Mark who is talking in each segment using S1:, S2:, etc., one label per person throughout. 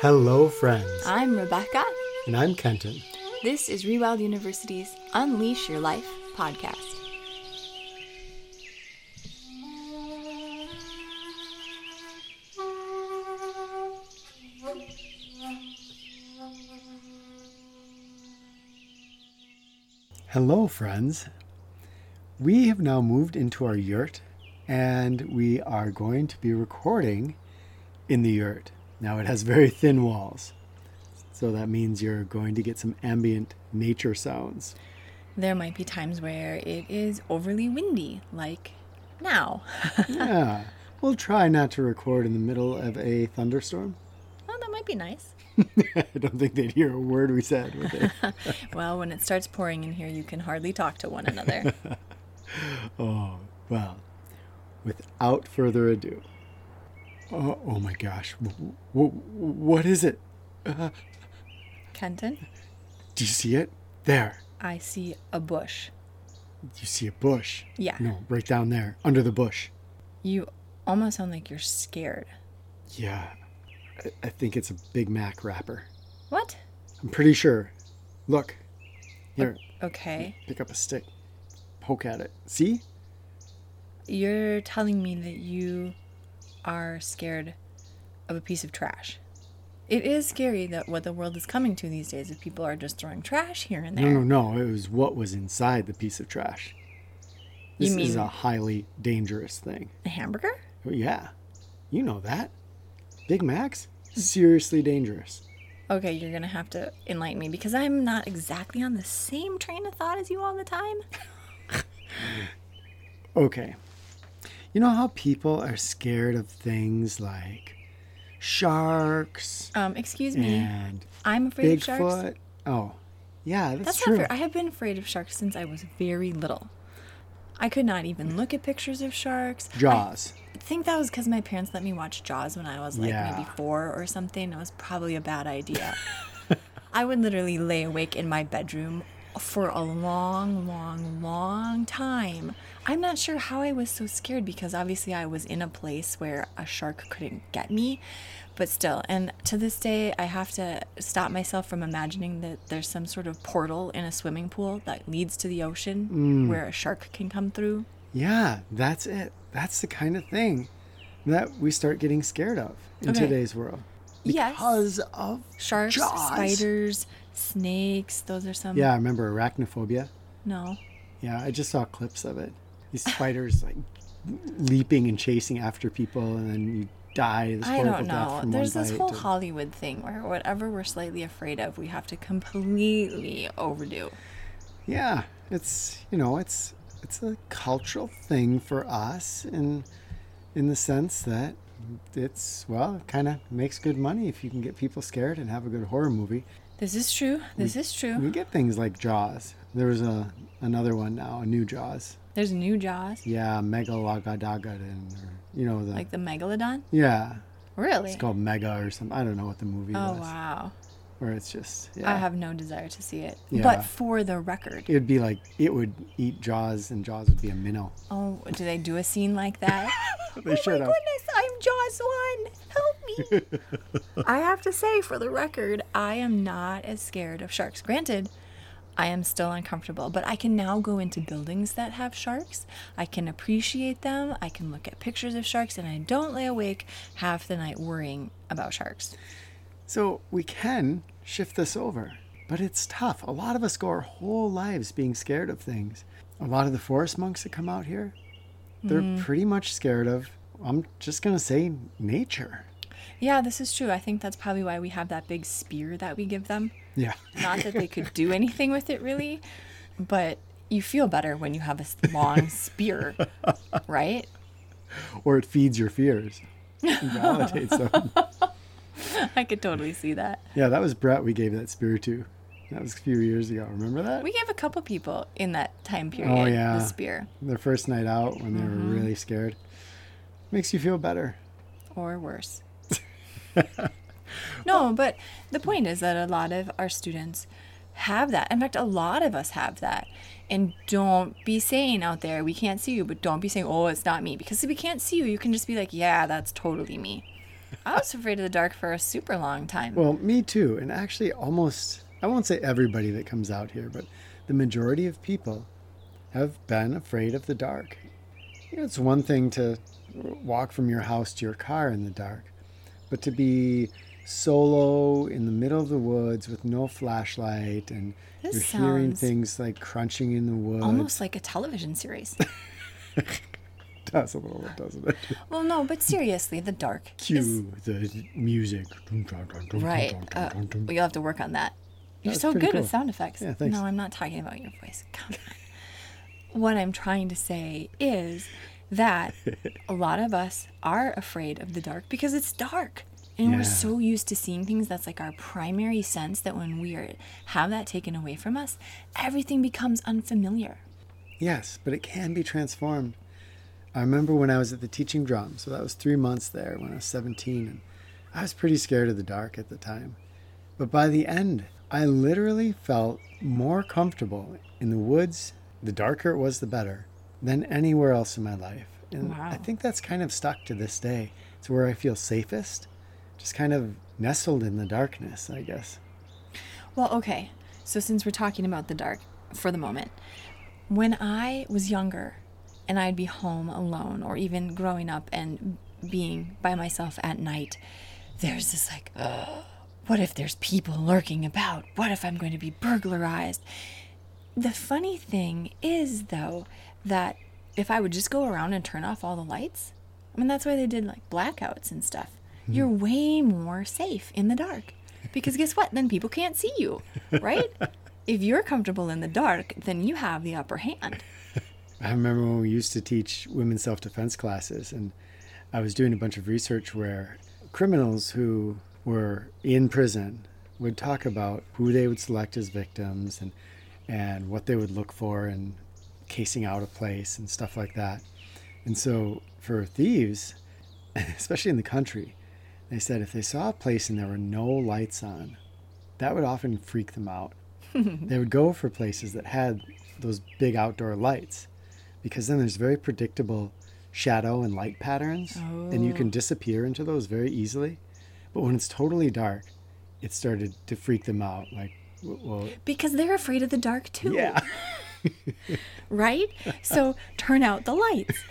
S1: Hello, friends.
S2: I'm Rebecca.
S1: And I'm Kenton.
S2: This is Rewild University's Unleash Your Life podcast.
S1: Hello, friends. We have now moved into our yurt and we are going to be recording in the yurt. Now, it has very thin walls, so that means you're going to get some ambient nature sounds.
S2: There might be times where it is overly windy, like now.
S1: yeah, we'll try not to record in the middle of a thunderstorm.
S2: Well, that might be nice.
S1: I don't think they'd hear a word we said,
S2: well, when it starts pouring in here, you can hardly talk to one another.
S1: oh, well, without further ado. Oh, oh my gosh. W- w- what is it? Uh,
S2: Kenton?
S1: Do you see it? There.
S2: I see a bush.
S1: You see a bush?
S2: Yeah.
S1: No, right down there, under the bush.
S2: You almost sound like you're scared.
S1: Yeah. I, I think it's a Big Mac wrapper.
S2: What?
S1: I'm pretty sure. Look. Here.
S2: Okay.
S1: Pick up a stick. Poke at it. See?
S2: You're telling me that you are scared of a piece of trash. It is scary that what the world is coming to these days if people are just throwing trash here and there.
S1: No, no, no. It was what was inside the piece of trash. This
S2: you mean
S1: is a highly dangerous thing.
S2: A hamburger?
S1: Well, yeah. You know that. Big Macs? Seriously dangerous.
S2: Okay, you're going to have to enlighten me because I'm not exactly on the same train of thought as you all the time.
S1: okay. You know how people are scared of things like sharks?
S2: Um, excuse me.
S1: And
S2: I'm afraid
S1: Bigfoot.
S2: of sharks.
S1: Oh, yeah, that's,
S2: That's
S1: true.
S2: not fair. I have been afraid of sharks since I was very little. I could not even look at pictures of sharks.
S1: Jaws.
S2: I think that was because my parents let me watch Jaws when I was like
S1: Yeah.
S2: maybe four or something. It was probably a bad idea. I would literally lay awake in my bedroom for a long, long, long time. I'm not sure how I was so scared because obviously I was in a place where a shark couldn't get me, but still. And to this day, I have to stop myself from imagining that there's some sort of portal in a swimming pool that leads to the ocean
S1: Mm.
S2: where a shark can come through.
S1: Yeah, that's it. That's the kind of thing that we start getting scared of in
S2: Okay.
S1: today's world.
S2: Yes.
S1: Because of
S2: Sharks,
S1: Jaws.
S2: spiders, snakes, those are some.
S1: Yeah, I remember arachnophobia.
S2: No.
S1: Yeah, I just saw clips of it. These spiders like leaping and chasing after people, and then you die this
S2: I don't know. There's this whole
S1: and-
S2: Hollywood thing where whatever we're slightly afraid of, we have to completely overdo.
S1: yeah, it's you know it's it's a cultural thing for us, in in the sense that it's well, it kind of makes good money if you can get people scared and have a good horror movie.
S2: This is true. This is true.
S1: We get things like Jaws. There was a another one now, a new Jaws.
S2: There's new Jaws,
S1: Yeah, Megalogodon, or you know the
S2: like the Megalodon.
S1: yeah,
S2: Really?
S1: it's called Mega or something. I don't know what the movie is.
S2: Oh
S1: was.
S2: wow.
S1: Where it's just yeah.
S2: I have no desire to see it.
S1: Yeah.
S2: But for the record,
S1: It would be like it would eat Jaws, and Jaws would be a minnow.
S2: oh, do they do a scene like that?
S1: They
S2: oh my goodness, I'm Jaws one. Help me. I have to say, for the record, I am not as scared of sharks. Granted, I am still uncomfortable, but I can now go into buildings that have sharks. I can appreciate them. I can look at pictures of sharks, and I don't lay awake half the night worrying about sharks.
S1: So we can shift this over, but it's tough. A lot of us go our whole lives being scared of things. A lot of the forest monks that come out here, they're
S2: Mm.
S1: pretty much scared of. I'm just gonna say nature.
S2: Yeah, this is true. I think that's probably why we have that big spear that we give them.
S1: Yeah.
S2: Not that they could do anything with it really, but you feel better when you have a long spear, right?
S1: or it feeds your fears. It validates them.
S2: I could totally see that.
S1: Yeah, that was Brett we gave that spear to. That was a few years ago. Remember that?
S2: We gave a couple people in that time period
S1: Oh, yeah.
S2: the spear,
S1: Their first night out when they
S2: Mm-hmm.
S1: were really scared. Makes you feel better.
S2: or worse. no, but the point is that a lot of our students have that. In fact, a lot of us have that. And don't be saying out there, we can't see you, but don't be saying, oh, it's not me. Because if we can't see you, you can just be like, yeah, that's totally me. I was afraid of the dark for a super long time.
S1: Well, me too. And actually, almost, I won't say everybody that comes out here, but the majority of people have been afraid of the dark. You know, it's one thing to walk from your house to your car in the dark, but to be solo in the middle of the woods with no flashlight and
S2: This
S1: you're hearing things like crunching in the woods.
S2: Almost like a television series.
S1: does a little bit, doesn't it?
S2: well, no, but seriously, the dark. is-
S1: Cue the music.
S2: Right. Uh, well, you'll have to work on that. You're
S1: That's
S2: so good
S1: cool.
S2: with sound effects.
S1: Yeah, thanks.
S2: No, I'm not talking about your voice. Come on. What I'm trying to say is that a lot of us are afraid of the dark because it's dark. And
S1: Yeah.
S2: we're so used to seeing things that's like our primary sense that when we are have that taken away from us, everything becomes unfamiliar.
S1: Yes, but it can be transformed. I remember when I was at the teaching drum, so that was three months there when I was 17, and I was pretty scared of the dark at the time. But by the end, I literally felt more comfortable in the woods, the darker it was, the better, than anywhere else in my life. And
S2: Wow.
S1: I think that's kind of stuck to this day. It's where I feel safest, just kind of nestled in the darkness, I guess.
S2: Well, okay. So since we're talking about the dark for the moment, when I was younger and I'd be home alone or even growing up and being by myself at night, there's this like, "Ugh, what if there's people lurking about? What if I'm going to be burglarized? The funny thing is, though, that if I would just go around and turn off all the lights, I mean, that's why they did like blackouts and stuff. Hmm. You're way more safe in the dark. Because guess what? Then people can't see you, right? if you're comfortable in the dark, then you have the upper hand.
S1: I remember when we used to teach women's self defense classes, and I was doing a bunch of research where criminals who were in prison would talk about who they would select as victims and, and what they would look for in casing out a place and stuff like that. And so for thieves, especially in the country, they said if they saw a place and there were no lights on, that would often freak them out. they would go for places that had those big outdoor lights because then there's very predictable shadow and light patterns and you can oh. disappear into those very easily. But when it's totally dark, it started to freak them out. Like, well,
S2: Because they're afraid of the dark too.
S1: yeah.
S2: right? So turn out the lights.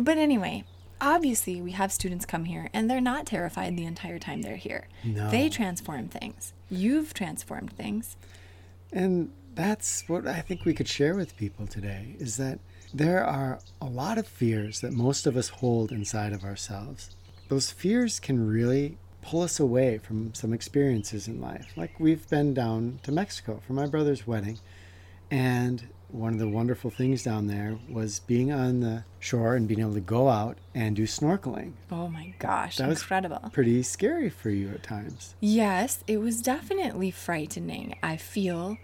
S2: But anyway, obviously we have students come here and they're not terrified the entire time they're here.
S1: No.
S2: They transform things. You've transformed things.
S1: And that's what I think we could share with people today is that there are a lot of fears that most of us hold inside of ourselves. Those fears can really pull us away from some experiences in life. Like we've been down to Mexico for my brother's wedding, and one of the wonderful things down there was being on the shore and being able to go out and do snorkeling.
S2: Oh my gosh,
S1: That was
S2: incredible.
S1: Pretty scary for you at times.
S2: Yes, it was definitely frightening. I feel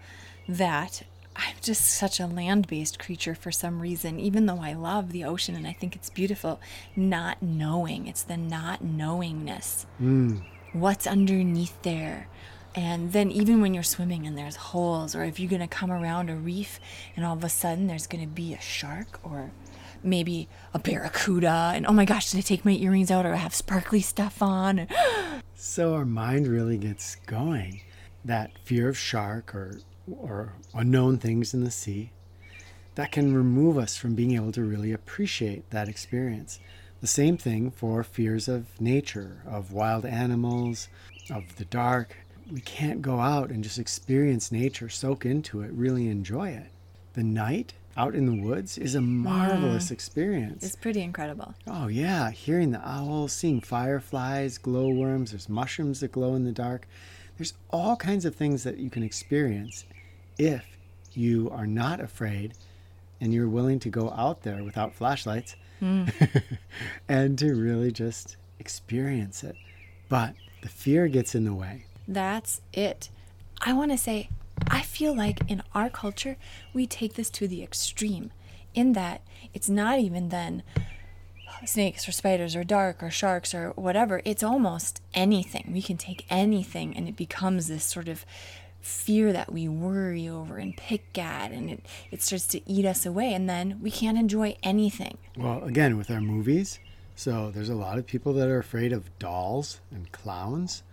S2: that I'm just such a land based creature for some reason, even though I love the ocean and I think it's beautiful. Not knowing, it's the not knowingness. Mm. What's underneath there? And then, even when you're swimming and there's holes, or if you're going to come around a reef and all of a sudden there's going to be a shark or maybe a barracuda, and oh my gosh, did I take my earrings out or I have sparkly stuff on?
S1: So our mind really gets going. That fear of shark or or unknown things in the sea, that can remove us from being able to really appreciate that experience. The same thing for fears of nature, of wild animals, of the dark. We can't go out and just experience nature, soak into it, really enjoy it. The night out in the woods is a marvelous mm. experience.
S2: It's pretty incredible.
S1: Oh yeah, hearing the owls, seeing fireflies, glowworms, there's mushrooms that glow in the dark. There's all kinds of things that you can experience if you are not afraid and you're willing to go out there without flashlights hmm. and to really just experience it. But the fear gets in the way.
S2: That's it. I want to say, I feel like in our culture, we take this to the extreme, in that it's not even then snakes or spiders or dark or sharks or whatever. It's almost anything. We can take anything and it becomes this sort of fear that we worry over and pick at, and it, it starts to eat us away, and then we can't enjoy anything.
S1: Well, again, with our movies, So there's a lot of people that are afraid of dolls and clowns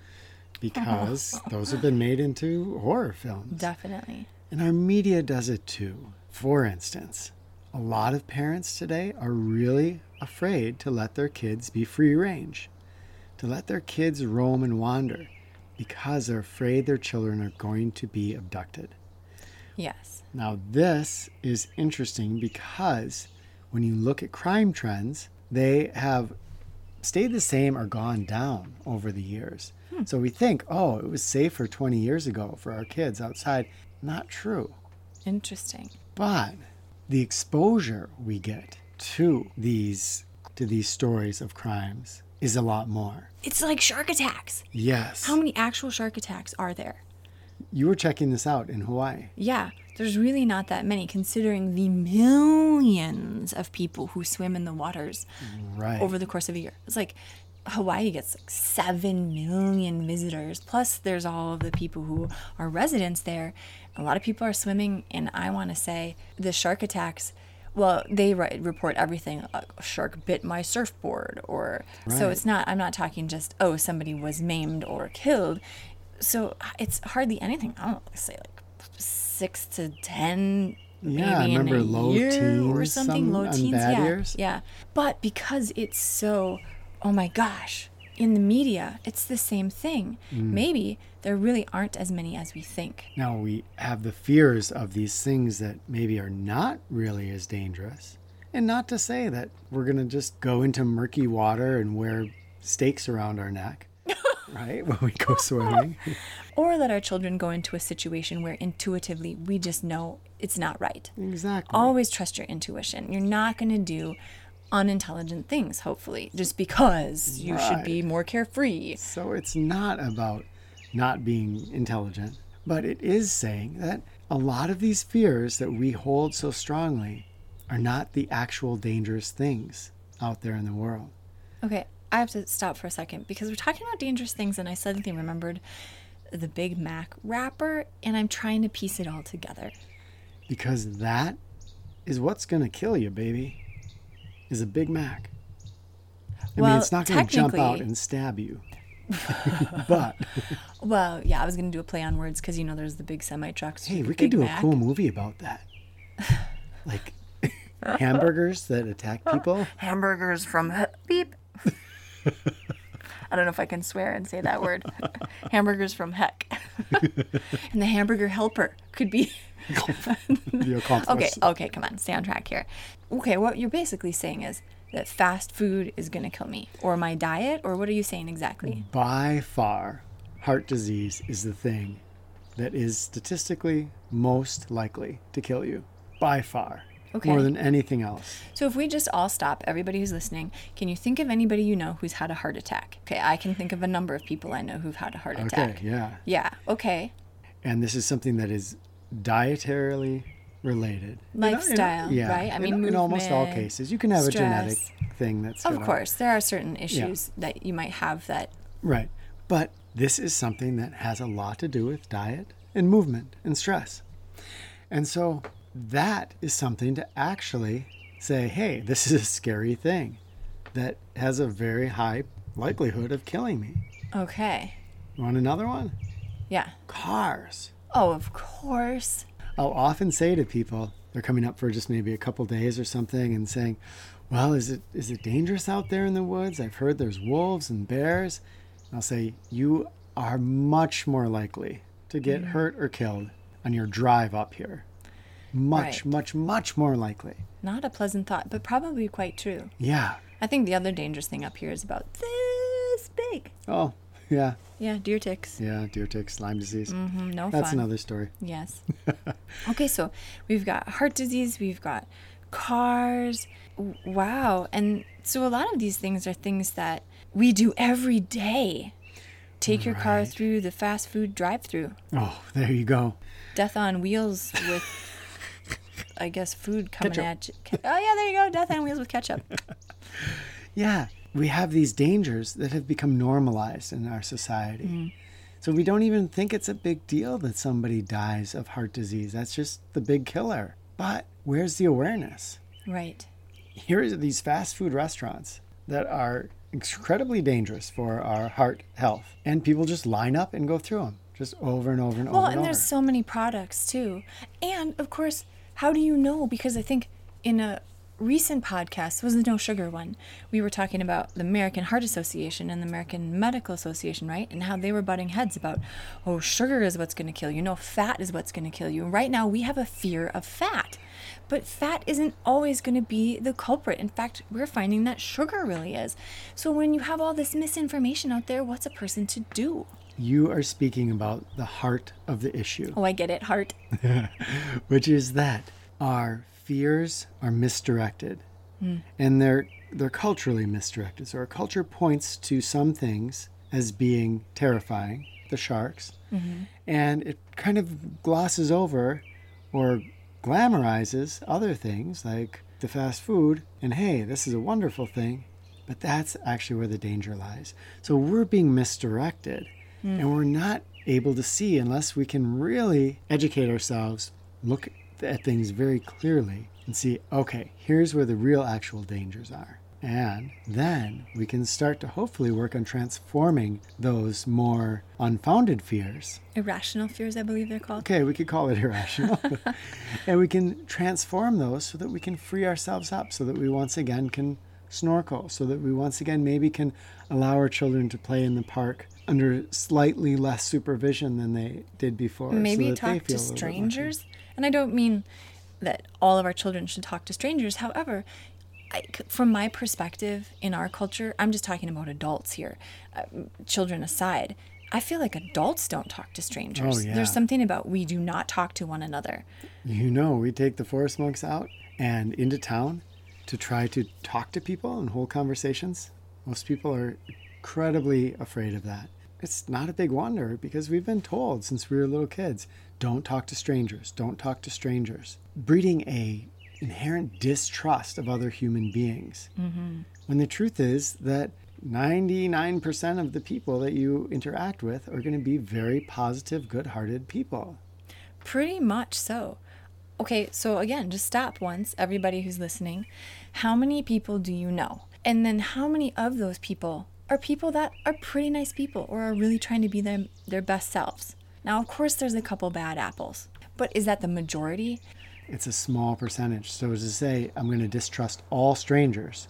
S1: because those have been made into horror films.
S2: Definitely.
S1: And our media does it too. For instance, a lot of parents today are really afraid to let their kids be free range, to let their kids roam and wander because they're afraid their children are going to be abducted.
S2: Yes.
S1: Now, this is interesting because when you look at crime trends, they have stayed the same or gone down over the years. Hmm. So we think, oh, it was safer 20 years ago for our kids outside. Not true.
S2: Interesting.
S1: But the exposure we get to these to these stories of crimes is a lot more.
S2: It's like shark attacks.
S1: Yes.
S2: How many actual shark attacks are there?
S1: You were checking this out in Hawaii.
S2: Yeah, there's really not that many considering the millions of people who swim in the waters
S1: Right.
S2: over the course of a year. It's like Hawaii gets like 7 million visitors. Plus, there's all of the people who are residents there. A lot of people are swimming, and I want to say the shark attacks. Well, they ri- report everything. A shark bit my surfboard, or so it's not. I'm not talking just oh somebody was maimed or killed. So it's hardly anything. I don't know, say like six to ten
S1: Yeah, I remember low
S2: year or something.
S1: some
S2: low teens, yeah,
S1: years.
S2: yeah. But because it's so, oh my gosh, in the media, it's the same thing.
S1: Mm.
S2: Maybe there really aren't as many as we think.
S1: Now we have the fears of these things that maybe are not really as dangerous. And not to say that we're going to just go into murky water and wear stakes around our neck, right? When we go swimming.
S2: Or let our children go into a situation where intuitively we just know it's not right.
S1: Exactly.
S2: Always trust your intuition. You're not going to do unintelligent things, hopefully, just because you should be more carefree.
S1: So it's not about not being intelligent, but it is saying that a lot of these fears that we hold so strongly are not the actual dangerous things out there in the world.
S2: Okay, I have to stop for a second because we're talking about dangerous things, and I suddenly remembered the Big Mac wrapper, and I'm trying to piece it all together.
S1: Because that is what's going to kill you, baby, is a Big Mac. I mean, it's not going to jump out and stab you. but
S2: Well, yeah, I was gonna do a play on words because you know there's the big semi trucks.
S1: hey, we could do
S2: Mac.
S1: a cool movie about that. Like hamburgers that attack people.
S2: hamburgers from beep. I don't know if I can swear and say that word. hamburgers from heck. and the hamburger helper could be.
S1: The.
S2: Okay, okay, come on, stay on track here. Okay, what you're basically saying is that fast food is gonna kill me, or my diet, or what are you saying exactly?
S1: by far, heart disease is the thing that is statistically most likely to kill you. By far.
S2: Okay.
S1: More than anything else.
S2: So if we just all stop, everybody who's listening, can you think of anybody you know who's had a heart attack? Okay, I can think of a number of people I know who've had a heart
S1: Okay,
S2: attack.
S1: yeah.
S2: Yeah, okay.
S1: And this is something that is dietarily related. In- in-
S2: Lifestyle,
S1: yeah,
S2: right? I
S1: in-
S2: mean,
S1: in, almost all cases. You can have a genetic thing that's
S2: Of
S1: gonna-
S2: course, there are certain issues that you might have that
S1: Right. But this is something that has a lot to do with diet and movement and stress. And so that is something to actually say, hey, this is a scary thing that has a very high likelihood of killing me.
S2: Okay.
S1: You want another one?
S2: Yeah.
S1: Cars.
S2: Oh, of course.
S1: I'll often say to people, they're coming up for just maybe a couple days or something and saying, well, is it is it dangerous out there in the woods? I've heard there's wolves and bears. I'll say, you are much more likely to get mm-hmm. hurt or killed on your drive up here. Much,
S2: Right.
S1: much, much more likely.
S2: Not a pleasant thought, but probably quite true.
S1: Yeah.
S2: I think the other dangerous thing up here is about this big.
S1: Oh, yeah.
S2: Yeah, deer ticks.
S1: Yeah, deer ticks, Lyme disease.
S2: Mm, no
S1: That's
S2: fun.
S1: another story.
S2: Yes. okay, so we've got heart disease, we've got cars. Wow. And so a lot of these things are things that we do every day. Take your car through the fast food drive through.
S1: Oh, there you go.
S2: Death on wheels with, I guess, food coming
S1: Ketchup.
S2: at you. Oh, yeah, there you go. Death on wheels with ketchup.
S1: Yeah, we have these dangers that have become normalized in our society.
S2: Mm-hmm.
S1: So we don't even think it's a big deal that somebody dies of heart disease. That's just the big killer. But where's the awareness?
S2: Right.
S1: Here are these fast food restaurants that are incredibly dangerous for our heart health. And people just line up and go through them just over and over and
S2: Well,
S1: over
S2: and
S1: and over.
S2: there's so many products too. And of course, how do you know? Because I think in a recent podcast was the no sugar one. We were talking about the American Heart Association and the American Medical Association, right? And how they were butting heads about, oh, sugar is what's going to kill you. No, fat is what's going to kill you. Right now, we have a fear of fat. But fat isn't always going to be the culprit. In fact, we're finding that sugar really is. So when you have all this misinformation out there, what's a person to do?
S1: you are speaking about the heart of the issue,
S2: Oh, I get it, heart.
S1: which is that our fears are misdirected. Hmm. And they're they're culturally misdirected. So our culture points to some things as being terrifying, the sharks, mm-hmm. and it kind of glosses over or glamorizes other things like the fast food and hey, this is a wonderful thing, but that's actually where the danger lies. So we're being misdirected hmm. and we're not able to see unless we can really educate ourselves, look at things very clearly and see, okay, here's where the real actual dangers are. And then we can start to hopefully work on transforming those more unfounded fears
S2: Irrational fears, I believe they're called.
S1: okay, we could call it irrational. and we can transform those so that we can free ourselves up, so that we once again can snorkel, so that we once again maybe can allow our children to play in the park under slightly less supervision than they did before. so
S2: Maybe
S1: that they
S2: talk
S1: feel
S2: to
S1: a little bit
S2: strangers. And I don't mean that all of our children should talk to strangers. However, I, from my perspective in our culture, I'm just talking about adults here, uh, children aside. I feel like adults don't talk to strangers.
S1: Oh, yeah.
S2: There's something about we do not talk to one another.
S1: You know, we take the forest monks out and into town to try to talk to people and hold conversations. Most people are incredibly afraid of that. It's not a big wonder because we've been told since we were little kids don't talk to strangers, don't talk to strangers, breeding a inherent distrust of other human beings. Mm-hmm. When the truth is that 99% of the people that you interact with are going to be very positive, good hearted people.
S2: Pretty much so. Okay, so again, just stop once, everybody who's listening. How many people do you know? And then how many of those people are people that are pretty nice people or are really trying to be their, their best selves? Now, of course, there's a couple bad apples, but is that the majority?
S1: it's a small percentage. So as to say, I'm going to distrust all strangers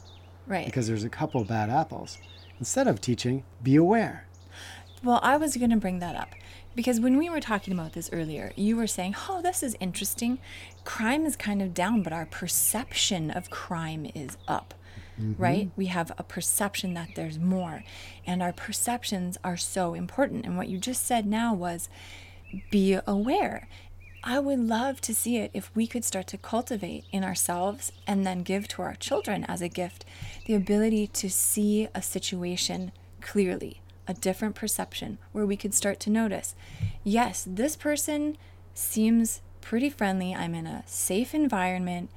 S2: Right.
S1: because there's a couple bad apples. Instead of teaching, be aware.
S2: Well, I was going to bring that up because when we were talking about this earlier, you were saying, oh, this is interesting. Crime is kind of down, but our perception of crime is up, right? Mm-hmm. We have a perception that there's more, and our perceptions are so important. And what you just said now was be aware. I would love to see it if we could start to cultivate in ourselves and then give to our children as a gift the ability to see a situation clearly, a different perception where we could start to notice yes, this person seems pretty friendly. I'm in a safe environment.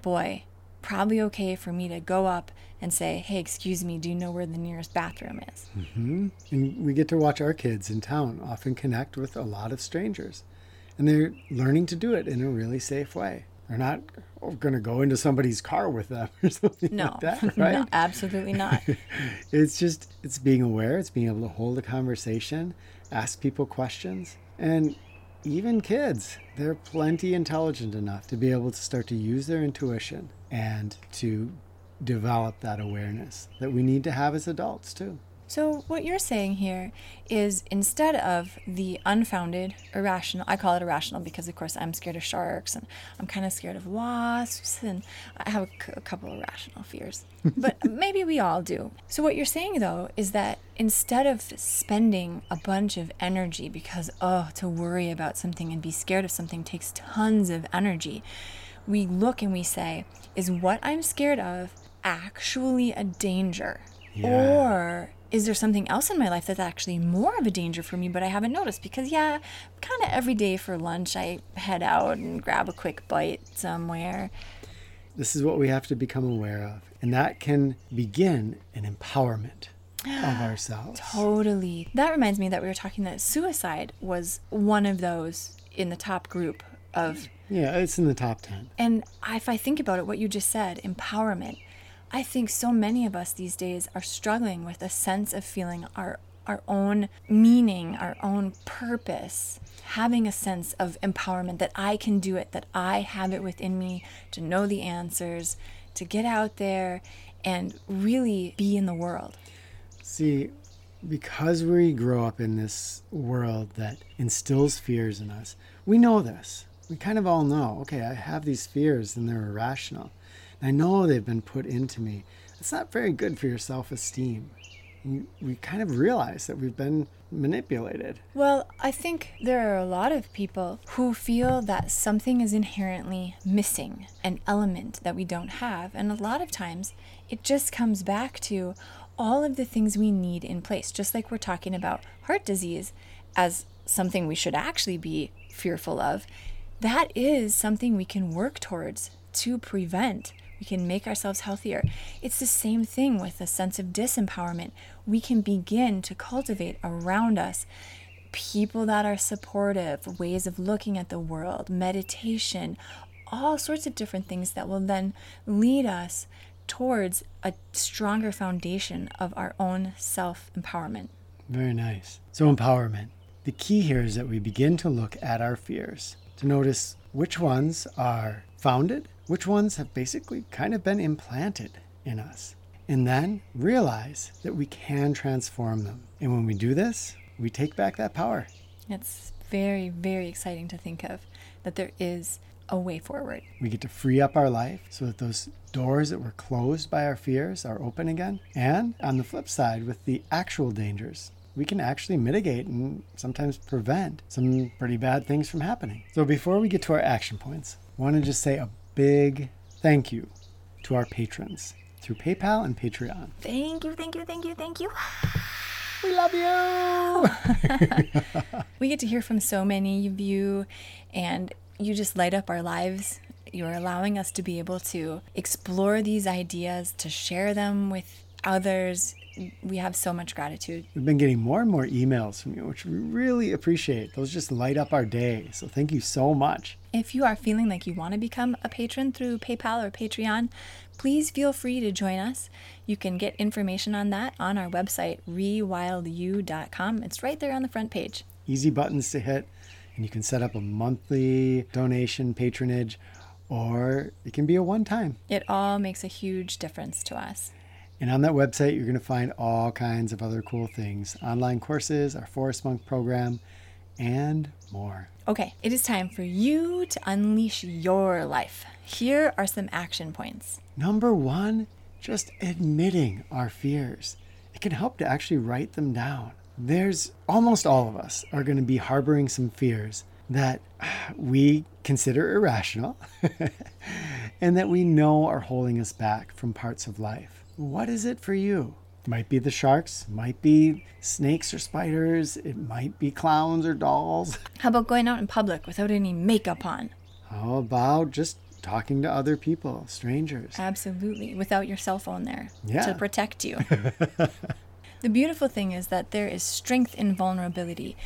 S2: Boy, probably okay for me to go up and say, hey, excuse me, do you know where the nearest bathroom is? Mm-hmm.
S1: And we get to watch our kids in town often connect with a lot of strangers. And they're learning to do it in a really safe way. They're not going to go into somebody's car with them or something
S2: No,
S1: like that, right?
S2: no, absolutely not.
S1: It's just it's being aware, it's being able to hold a conversation, ask people questions, and even kids, they're plenty intelligent enough to be able to start to use their intuition and to develop that awareness that we need to have as adults too.
S2: So, what you're saying here is instead of the unfounded, irrational, I call it irrational because, of course, I'm scared of sharks and I'm kind of scared of wasps and I have a, c- a couple of rational fears. But maybe we all do. So, what you're saying though is that instead of spending a bunch of energy because, oh, to worry about something and be scared of something takes tons of energy, we look and we say, is what I'm scared of actually a danger?
S1: Yeah.
S2: Or is there something else in my life that's actually more of a danger for me, but I haven't noticed? Because, yeah, kind of every day for lunch, I head out and grab a quick bite somewhere.
S1: This is what we have to become aware of, and that can begin an empowerment of ourselves.
S2: Totally. That reminds me that we were talking that suicide was one of those in the top group of
S1: Yeah, it's in the top 10.
S2: And if I think about it, what you just said, empowerment, I think so many of us these days are struggling with a sense of feeling our our own meaning, our own purpose, having a sense of empowerment that I can do it, that I have it within me to know the answers, to get out there and really be in the world.
S1: See, because we grow up in this world that instills fears in us, we know this. We kind of all know, okay, I have these fears and they're irrational. I know they've been put into me. It's not very good for your self esteem. We kind of realize that we've been manipulated.
S2: Well, I think there are a lot of people who feel that something is inherently missing, an element that we don't have. And a lot of times it just comes back to all of the things we need in place, just like we're talking about heart disease as something we should actually be fearful of. That is something we can work towards to prevent we can make ourselves healthier. It's the same thing with a sense of disempowerment. We can begin to cultivate around us people that are supportive, ways of looking at the world, meditation, all sorts of different things that will then lead us towards a stronger foundation of our own self empowerment.
S1: Very nice. So, empowerment. The key here is that we begin to look at our fears, to notice which ones are founded which ones have basically kind of been implanted in us. And then realize that we can transform them. And when we do this, we take back that power.
S2: It's very, very exciting to think of that there is a way forward.
S1: We get to free up our life so that those doors that were closed by our fears are open again. And on the flip side, with the actual dangers, we can actually mitigate and sometimes prevent some pretty bad things from happening. So before we get to our action points, I want to just say a big thank you to our patrons through PayPal and Patreon.
S2: Thank you, thank you, thank you, thank you.
S1: We love you.
S2: we get to hear from so many of you, and you just light up our lives. You're allowing us to be able to explore these ideas, to share them with others, we have so much gratitude.
S1: We've been getting more and more emails from you, which we really appreciate. Those just light up our day. So thank you so much.
S2: If you are feeling like you want to become a patron through PayPal or Patreon, please feel free to join us. You can get information on that on our website, rewildu.com. It's right there on the front page.
S1: Easy buttons to hit, and you can set up a monthly donation patronage, or it can be a one time.
S2: It all makes a huge difference to us.
S1: And on that website, you're going to find all kinds of other cool things online courses, our Forest Monk program, and more.
S2: Okay, it is time for you to unleash your life. Here are some action points.
S1: Number one, just admitting our fears. It can help to actually write them down. There's almost all of us are going to be harboring some fears that we consider irrational and that we know are holding us back from parts of life. What is it for you? Might be the sharks, might be snakes or spiders, it might be clowns or dolls.
S2: How about going out in public without any makeup on?
S1: How about just talking to other people, strangers?
S2: Absolutely, without your cell phone there
S1: yeah.
S2: to protect you. the beautiful thing is that there is strength in vulnerability.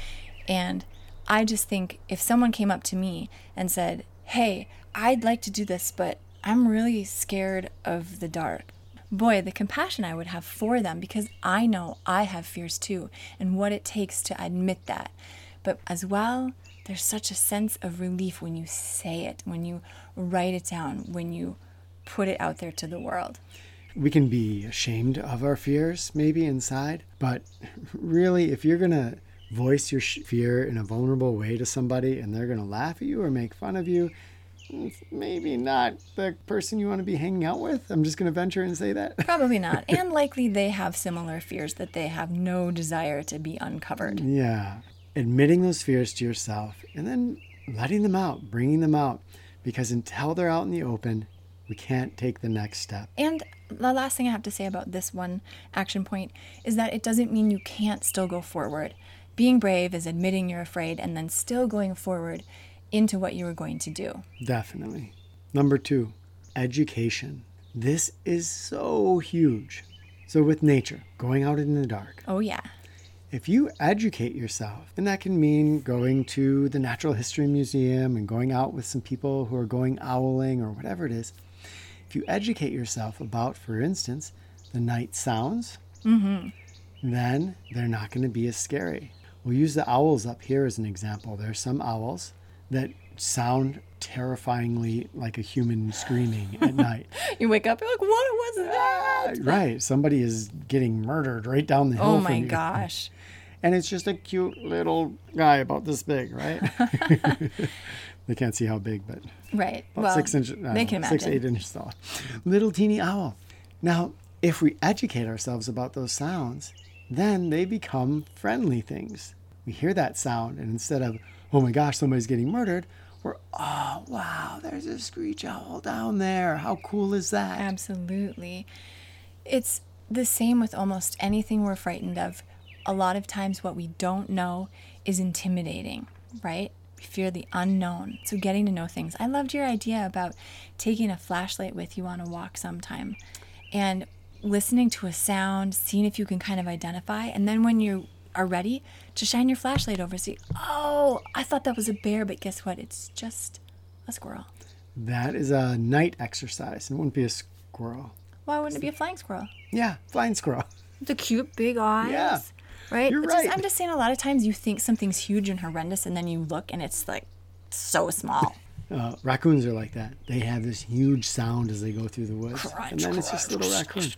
S2: And I just think if someone came up to me and said, Hey, I'd like to do this, but I'm really scared of the dark boy, the compassion I would have for them because I know I have fears too and what it takes to admit that. But as well, there's such a sense of relief when you say it, when you write it down, when you put it out there to the world.
S1: We can be ashamed of our fears, maybe inside, but really, if you're going to voice your fear in a vulnerable way to somebody and they're going to laugh at you or make fun of you, maybe not the person you want to be hanging out with. I'm just going to venture and say that.
S2: Probably not. and likely they have similar fears that they have no desire to be uncovered.
S1: Yeah. Admitting those fears to yourself and then letting them out, bringing them out. Because until they're out in the open, we can't take the next step.
S2: And the last thing I have to say about this one action point is that it doesn't mean you can't still go forward. Being brave is admitting you're afraid and then still going forward into what you were going to do.
S1: Definitely. Number two, education. This is so huge. So, with nature, going out in the dark.
S2: Oh, yeah.
S1: If you educate yourself, and that can mean going to the Natural History Museum and going out with some people who are going owling or whatever it is, if you educate yourself about, for instance, the night sounds, mm-hmm. then they're not going to be as scary. We'll use the owls up here as an example. There are some owls that sound terrifyingly like a human screaming at night.
S2: You wake up, you're like, what was ah, that?
S1: right. Somebody is getting murdered right down the oh hill.
S2: Oh my gosh.
S1: And it's just a cute little guy about this big, right? they can't see how big, but
S2: Right. well,
S1: six inches,
S2: they can uh,
S1: six,
S2: imagine.
S1: eight inches tall. Little teeny owl. Now, if we educate ourselves about those sounds, then they become friendly things. We hear that sound, and instead of, oh my gosh, somebody's getting murdered, we're, oh, wow, there's a screech owl down there. How cool is that?
S2: Absolutely. It's the same with almost anything we're frightened of. A lot of times, what we don't know is intimidating, right? We fear the unknown. So, getting to know things. I loved your idea about taking a flashlight with you on a walk sometime and listening to a sound, seeing if you can kind of identify. And then, when you are ready, to shine your flashlight over, see, oh, I thought that was a bear, but guess what? It's just a squirrel.
S1: That is a night exercise. It wouldn't be a squirrel.
S2: Why wouldn't it be a flying squirrel?
S1: Yeah, flying squirrel.
S2: the cute big eyes.
S1: Yeah.
S2: Right?
S1: You're
S2: It's just-
S1: right.
S2: I'm just saying a lot of times you think something's huge and horrendous and then you look and it's like so small.
S1: Uh, raccoons are like that. They have this huge sound as they go through the woods,
S2: Crunch,
S1: and then it's just
S2: crunch.
S1: little raccoon.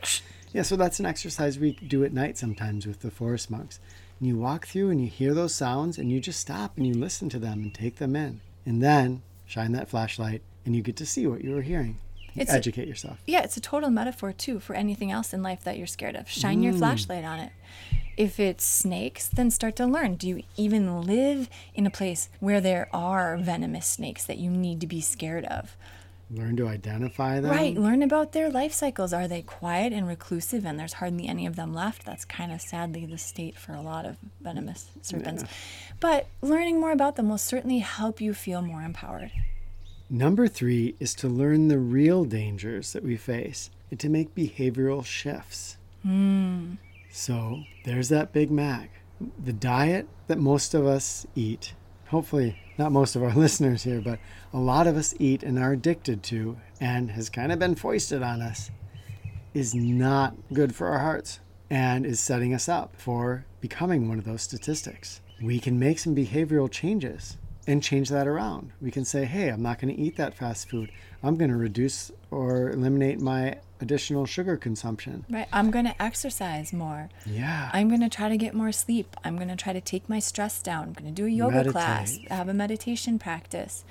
S1: Yeah, so that's an exercise we do at night sometimes with the forest monks. And you walk through and you hear those sounds, and you just stop and you listen to them and take them in, and then shine that flashlight, and you get to see what you were hearing. You
S2: It's a-
S1: educate yourself.
S2: yeah, it's a total metaphor too for anything else in life that you're scared of. Shine your
S1: Mm.
S2: flashlight on it. If it's snakes, then start to learn. Do you even live in a place where there are venomous snakes that you need to be scared of?
S1: Learn to identify them.
S2: Right. Learn about their life cycles. Are they quiet and reclusive and there's hardly any of them left? That's kind of sadly the state for a lot of venomous serpents. But learning more about them will certainly help you feel more empowered.
S1: Number three is to learn the real dangers that we face and to make behavioral shifts. Hmm. So there's that Big Mac. The diet that most of us eat, hopefully not most of our listeners here, but a lot of us eat and are addicted to, and has kind of been foisted on us, is not good for our hearts and is setting us up for becoming one of those statistics. We can make some behavioral changes and change that around. We can say, hey, I'm not going to eat that fast food. I'm going to reduce or eliminate my additional sugar consumption.
S2: Right? I'm going to exercise more.
S1: Yeah.
S2: I'm going to try to get more sleep. I'm going to try to take my stress down. I'm going to do a yoga class,
S1: Meditate.
S2: have a meditation practice.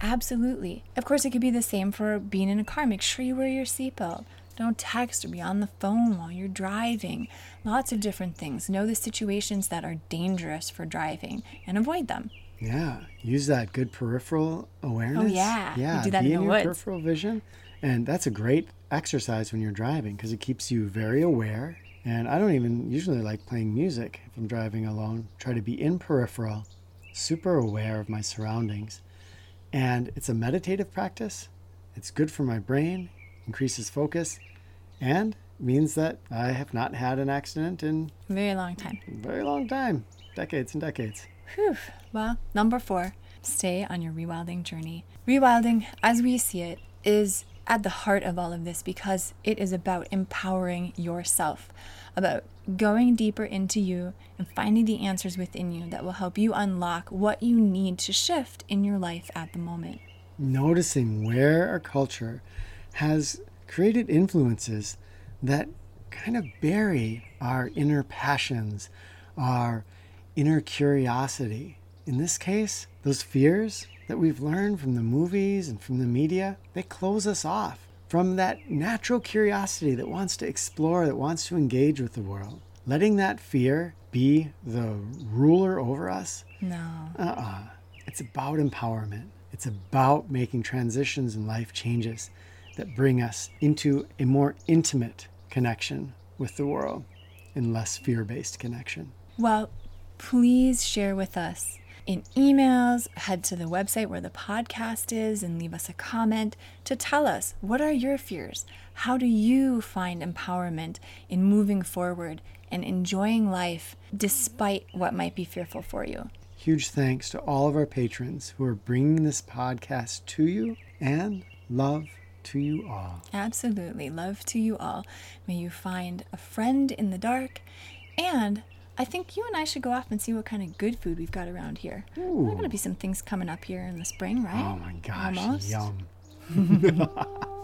S2: Absolutely. Of course, it could be the same for being in a car. Make sure you wear your seatbelt. Don't text or be on the phone while you're driving. Lots of different things. Know the situations that are dangerous for driving and avoid them.
S1: Yeah, use that good peripheral awareness.
S2: Oh, yeah.
S1: Yeah.
S2: do that
S1: be
S2: in the
S1: your
S2: woods.
S1: peripheral vision, and that's a great exercise when you're driving because it keeps you very aware. And I don't even usually like playing music if I'm driving alone. Try to be in peripheral, super aware of my surroundings, and it's a meditative practice. It's good for my brain, increases focus, and means that I have not had an accident in a
S2: Very long time.
S1: very long time, decades and decades.
S2: Whew. Well, number four, stay on your rewilding journey. Rewilding, as we see it, is at the heart of all of this because it is about empowering yourself, about going deeper into you and finding the answers within you that will help you unlock what you need to shift in your life at the moment.
S1: noticing where our culture has created influences that kind of bury our inner passions, our inner curiosity. In this case, those fears that we've learned from the movies and from the media, they close us off from that natural curiosity that wants to explore, that wants to engage with the world. Letting that fear be the ruler over us
S2: No.
S1: uh-uh. It's about empowerment. It's about making transitions and life changes that bring us into a more intimate connection with the world and less fear-based connection.
S2: Well, please share with us in emails, head to the website where the podcast is and leave us a comment to tell us what are your fears? How do you find empowerment in moving forward and enjoying life despite what might be fearful for you?
S1: Huge thanks to all of our patrons who are bringing this podcast to you and love to you all.
S2: Absolutely. Love to you all. May you find a friend in the dark. And I think you and I should go off and see what kind of good food we've got around here. There are going to be some things coming up here in the spring, right?
S1: Oh my gosh,
S2: Almost.
S1: yum.